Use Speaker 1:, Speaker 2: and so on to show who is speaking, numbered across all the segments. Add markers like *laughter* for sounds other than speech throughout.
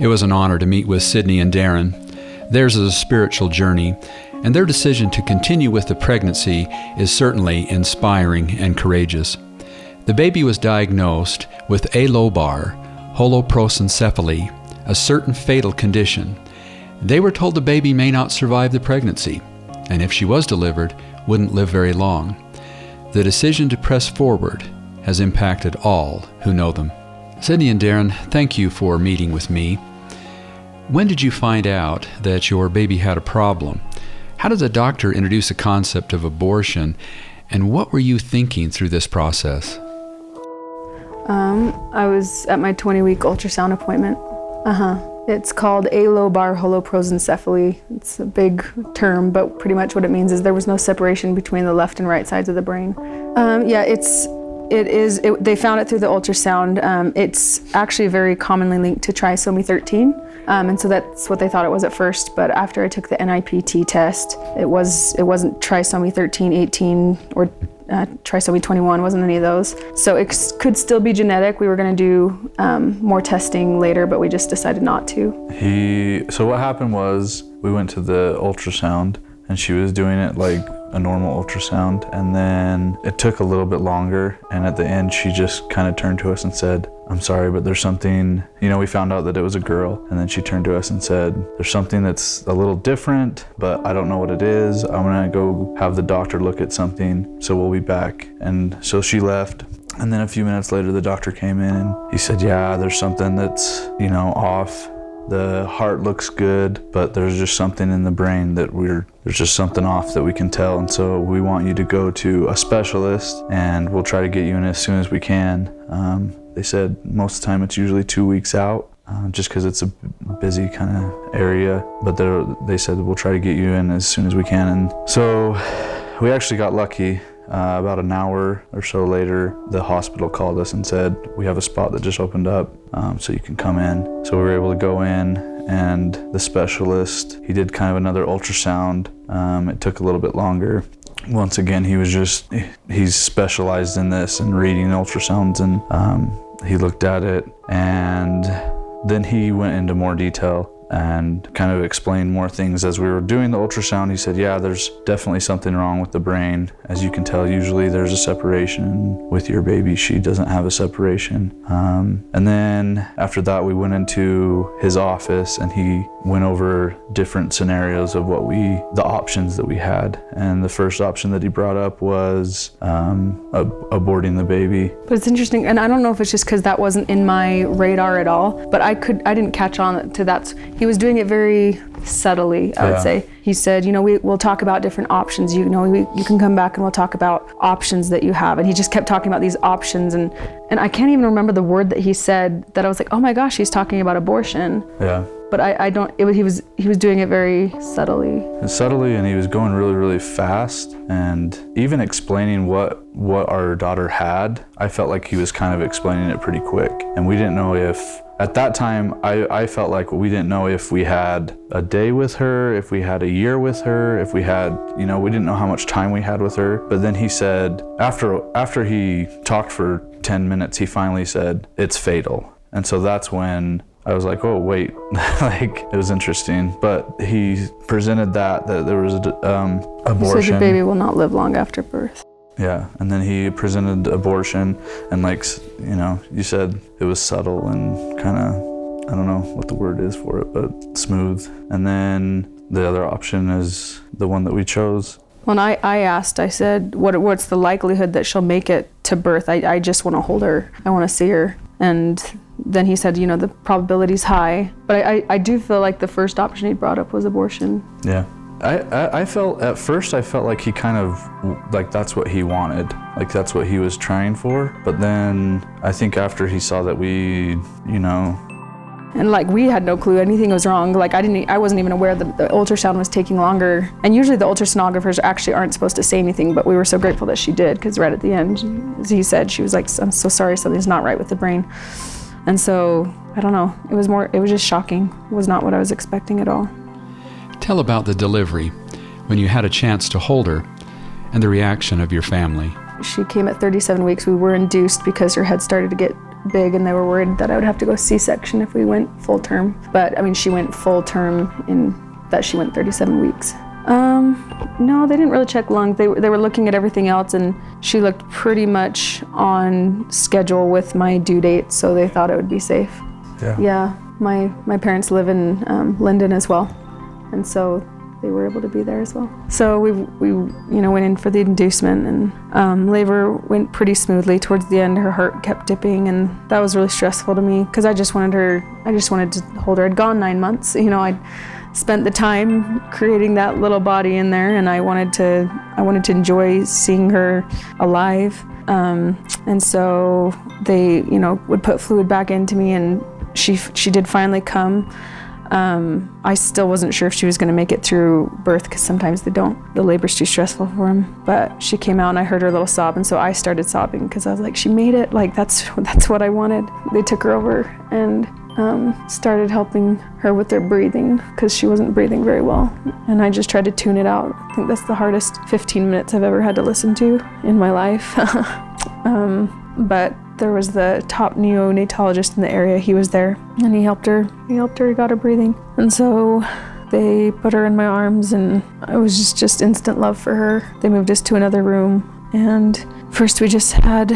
Speaker 1: It was an honor to meet with Sydney and Darren. Theirs is a spiritual journey, and their decision to continue with the pregnancy is certainly inspiring and courageous. The baby was diagnosed with alobar, holoprosencephaly, a certain fatal condition. They were told the baby may not survive the pregnancy, and if she was delivered, wouldn't live very long. The decision to press forward has impacted all who know them. Sydney and Darren, thank you for meeting with me. When did you find out that your baby had a problem? How does a doctor introduce the concept of abortion? And what were you thinking through this process?
Speaker 2: Um, I was at my 20 week ultrasound appointment. Uh huh. It's called alobar holoprosencephaly. It's a big term, but pretty much what it means is there was no separation between the left and right sides of the brain. Um, yeah, it's it is. It, they found it through the ultrasound. Um, it's actually very commonly linked to trisomy 13, um, and so that's what they thought it was at first. But after I took the NIPT test, it was it wasn't trisomy 13, 18, or uh, trisomy 21 wasn't any of those so it could still be genetic we were going to do um, more testing later but we just decided not to
Speaker 3: he so what happened was we went to the ultrasound and she was doing it like a normal ultrasound and then it took a little bit longer and at the end she just kind of turned to us and said i'm sorry but there's something you know we found out that it was a girl and then she turned to us and said there's something that's a little different but i don't know what it is. I'm gonna go have the doctor look at something so we'll be back. And so she left and then a few minutes later the doctor came in and he said yeah there's something that's you know off the heart looks good, but there's just something in the brain that we're there's just something off that we can tell. And so we want you to go to a specialist, and we'll try to get you in as soon as we can. Um, they said most of the time it's usually two weeks out, uh, just because it's a busy kind of area. But they said we'll try to get you in as soon as we can. And so we actually got lucky. Uh, about an hour or so later, the hospital called us and said, We have a spot that just opened up, um, so you can come in. So we were able to go in, and the specialist, he did kind of another ultrasound. Um, it took a little bit longer. Once again, he was just, he's specialized in this and reading ultrasounds, and um, he looked at it, and then he went into more detail and kind of explained more things as we were doing the ultrasound. He said, Yeah, there's definitely something wrong with the brain. As you can tell, usually there's a separation. With your baby, she doesn't have a separation. Um, and then after that, we went into his office and he went over different scenarios of what we, the options that we had. And the first option that he brought up was um, ab- aborting the baby.
Speaker 2: But it's interesting, and I don't know if it's just because that wasn't in my radar at all, but I could, I didn't catch on to that he was doing it very subtly, I would yeah. say. He said, you know, we, we'll talk about different options. You know, we, you can come back and we'll talk about options that you have. And he just kept talking about these options. And, and I can't even remember the word that he said that I was like, oh my gosh, he's talking about abortion.
Speaker 3: Yeah.
Speaker 2: But I, I don't, he was he was doing it very subtly.
Speaker 3: And subtly, and he was going really, really fast. And even explaining what, what our daughter had, I felt like he was kind of explaining it pretty quick. And we didn't know if at that time, I, I felt like we didn't know if we had a day with her, if we had a year with her, if we had, you know, we didn't know how much time we had with her. But then he said, after after he talked for 10 minutes, he finally said, "It's fatal." And so that's when I was like, "Oh, wait!" *laughs* like it was interesting. But he presented that that there was a um, abortion.
Speaker 2: So the baby will not live long after birth.
Speaker 3: Yeah, and then he presented abortion, and like you know, you said it was subtle and kind of I don't know what the word is for it, but smooth. And then the other option is the one that we chose.
Speaker 2: When I, I asked, I said, what, what's the likelihood that she'll make it to birth? I, I just want to hold her. I want to see her. And then he said, you know, the probability's high. But I, I, I do feel like the first option he brought up was abortion.
Speaker 3: Yeah. I, I, I felt at first I felt like he kind of like that's what he wanted like that's what he was trying for but then I think after he saw that we you know
Speaker 2: and like we had no clue anything was wrong. Like I didn't I wasn't even aware that the ultrasound was taking longer. And usually the ultrasonographers actually aren't supposed to say anything but we were so grateful that she did because right at the end as he said she was like I'm so sorry something's not right with the brain. And so I don't know. It was more it was just shocking. It was not what I was expecting at all.
Speaker 1: Tell about the delivery, when you had a chance to hold her, and the reaction of your family.
Speaker 2: She came at 37 weeks. We were induced because her head started to get big and they were worried that I would have to go C-section if we went full term. But I mean, she went full term in that she went 37 weeks. Um, no, they didn't really check lungs. They, they were looking at everything else, and she looked pretty much on schedule with my due date, so they thought it would be safe.
Speaker 3: Yeah.
Speaker 2: Yeah, my my parents live in um, Linden as well, and so they were able to be there as well. So we we you know went in for the inducement, and um, labor went pretty smoothly. Towards the end, her heart kept dipping, and that was really stressful to me because I just wanted her. I just wanted to hold her. I'd gone nine months, you know. I spent the time creating that little body in there, and I wanted to I wanted to enjoy seeing her alive. Um, and so they, you know, would put fluid back into me, and she she did finally come. Um, I still wasn't sure if she was going to make it through birth because sometimes they don't. The labor's too stressful for them. But she came out and I heard her little sob, and so I started sobbing because I was like, she made it. Like that's *laughs* that's what I wanted. They took her over and um, started helping her with her breathing because she wasn't breathing very well. And I just tried to tune it out. I think that's the hardest 15 minutes I've ever had to listen to in my life. *laughs* um, but there was the top neonatologist in the area. He was there and he helped her. He helped her, he got her breathing. And so they put her in my arms and I was just, just instant love for her. They moved us to another room and first we just had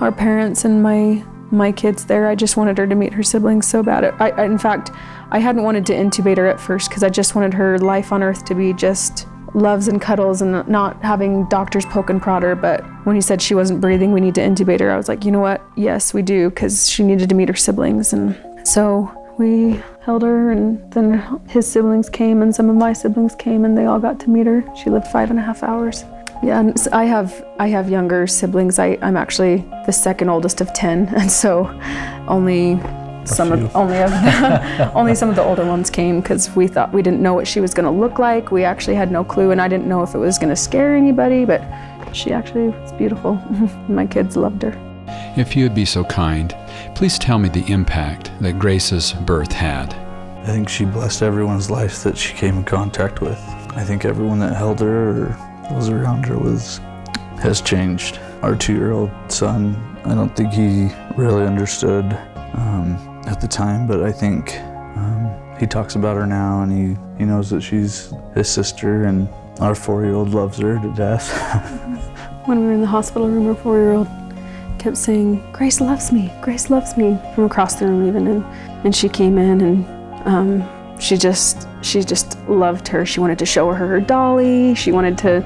Speaker 2: our parents and my my kids there. I just wanted her to meet her siblings so bad. I, I in fact, I hadn't wanted to intubate her at first because I just wanted her life on earth to be just loves and cuddles and not having doctors poke and prod her. But when he said she wasn't breathing, we need to intubate her, I was like, you know what? Yes, we do, because she needed to meet her siblings. And so we held her, and then his siblings came, and some of my siblings came, and they all got to meet her. She lived five and a half hours. Yeah, and I have I have younger siblings. I, I'm actually the second oldest of ten, *laughs* and so only some
Speaker 3: few.
Speaker 2: of only of *laughs* only some of the older ones came because we thought we didn't know what she was going to look like. We actually had no clue, and I didn't know if it was going to scare anybody. But she actually was beautiful. *laughs* My kids loved her.
Speaker 1: If you would be so kind, please tell me the impact that Grace's birth had.
Speaker 3: I think she blessed everyone's life that she came in contact with. I think everyone that held her or was around her was has changed. Our two-year-old son, I don't think he really understood um, at the time, but I think um, he talks about her now, and he he knows that she's his sister, and our four-year-old loves her to death. *laughs*
Speaker 2: When we were in the hospital room, our four-year-old kept saying, "Grace loves me. Grace loves me," from across the room even, and and she came in and. Um, she just she just loved her. She wanted to show her her dolly. She wanted to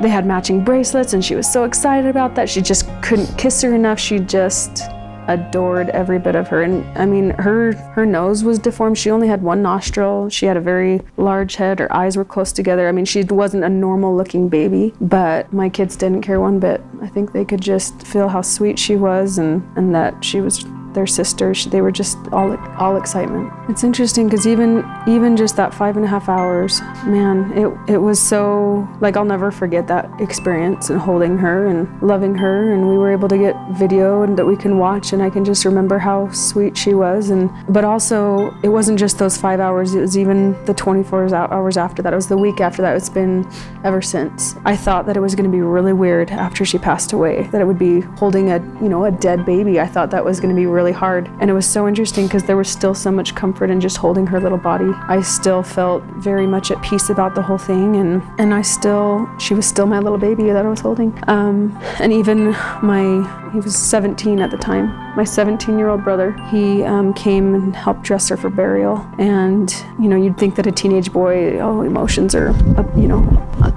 Speaker 2: they had matching bracelets and she was so excited about that. She just couldn't kiss her enough. She just adored every bit of her. And I mean, her her nose was deformed. She only had one nostril. She had a very large head. Her eyes were close together. I mean, she wasn't a normal looking baby, but my kids didn't care one bit. I think they could just feel how sweet she was and and that she was their. They were just all all excitement. It's interesting because even even just that five and a half hours, man, it it was so like I'll never forget that experience and holding her and loving her, and we were able to get video and that we can watch, and I can just remember how sweet she was, and but also it wasn't just those five hours. It was even the 24 hours after that. It was the week after that. It's been ever since. I thought that it was going to be really weird after she passed away. That it would be holding a you know a dead baby. I thought that was going to be really hard. And it was so interesting because there was still so much comfort in just holding her little body. I still felt very much at peace about the whole thing and and I still she was still my little baby that I was holding. Um, and even my he was 17 at the time. My 17-year-old brother, he um, came and helped dress her for burial. And you know, you'd think that a teenage boy, oh, emotions are, you know,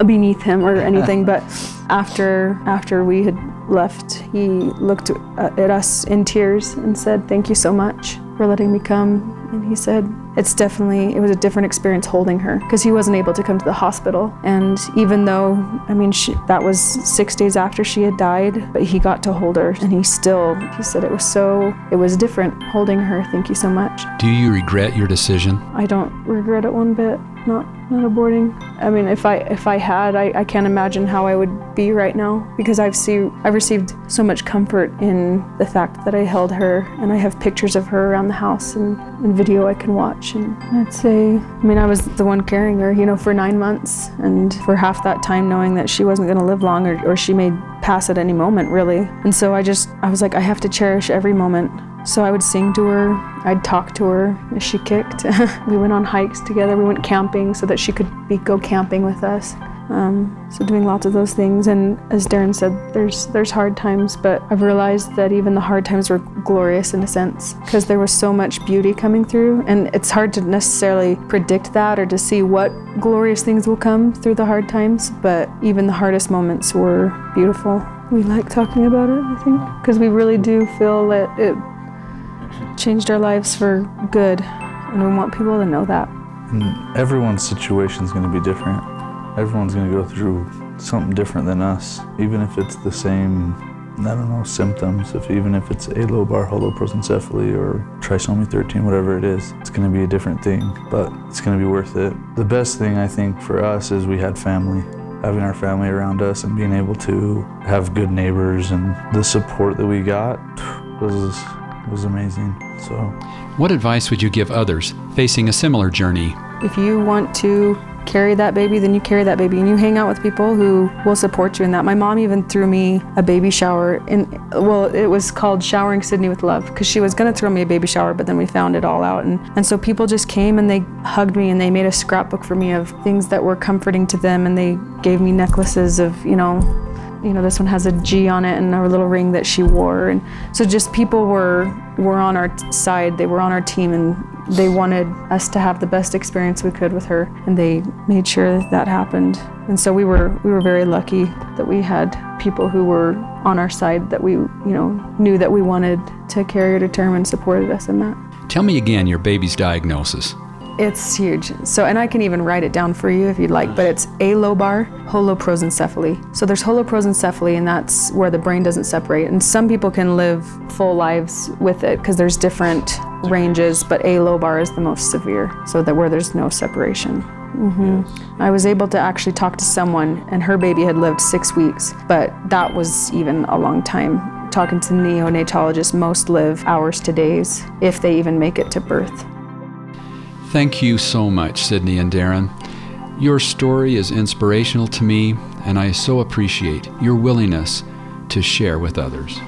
Speaker 2: beneath him or anything. but after after we had left, he looked at us in tears and said, "Thank you so much for letting me come." And he said, "It's definitely it was a different experience holding her because he wasn't able to come to the hospital. And even though I mean she, that was six days after she had died, but he got to hold her, and he still he said it was so it was different holding her. Thank you so much.
Speaker 1: Do you regret your decision?
Speaker 2: I don't regret it one bit. Not not aborting. I mean, if I if I had, I, I can't imagine how I would be right now because I've see I've received so much comfort in the fact that I held her and I have pictures of her around the house and, and video I can watch and I'd say I mean I was the one carrying her, you know, for nine months and for half that time knowing that she wasn't gonna live long or, or she may pass at any moment, really. And so I just, I was like, I have to cherish every moment. So I would sing to her, I'd talk to her as she kicked. *laughs* we went on hikes together, we went camping so that she could be, go camping with us. Um, so doing lots of those things, and as Darren said, there's there's hard times, but I've realized that even the hard times were glorious in a sense because there was so much beauty coming through, and it's hard to necessarily predict that or to see what glorious things will come through the hard times. But even the hardest moments were beautiful. We like talking about it, I think, because we really do feel that it changed our lives for good, and we want people to know that.
Speaker 3: And everyone's situation is going to be different. Everyone's going to go through something different than us, even if it's the same, I don't know, symptoms. If even if it's a alobar holoprosencephaly or trisomy 13, whatever it is, it's going to be a different thing, but it's going to be worth it. The best thing I think for us is we had family. Having our family around us and being able to have good neighbors and the support that we got was was amazing. So,
Speaker 1: What advice would you give others facing a similar journey?
Speaker 2: If you want to carry that baby, then you carry that baby. And you hang out with people who will support you in that. My mom even threw me a baby shower and well, it was called Showering Sydney with Love because she was going to throw me a baby shower, but then we found it all out. And and so people just came and they hugged me and they made a scrapbook for me of things that were comforting to them. And they gave me necklaces of, you know, you know this one has a G on it and a little ring that she wore. And so just people were were on our side. They were on our team and they wanted us to have the best experience we could with her and they made sure that, that happened and so we were we were very lucky that we had people who were on our side that we you know knew that we wanted to carry her to term and supported us in that
Speaker 1: Tell me again your baby's diagnosis.
Speaker 2: it's huge. So, and I can even write it down for you if you'd like, but it's alobar holoprosencephaly. So there's holoprosencephaly, and that's where the brain doesn't separate. And some people can live full lives with it because there's different ranges, but Alobar is the most severe, so that where there's no separation. hmm I was able to actually talk to someone, and her baby had lived six weeks, but that was even a long time. Talking to neonatologists, most live hours to days if they even make it to birth.
Speaker 1: Thank you so much, Sydney and Darren. Your story is inspirational to me, and I so appreciate your willingness to share with others.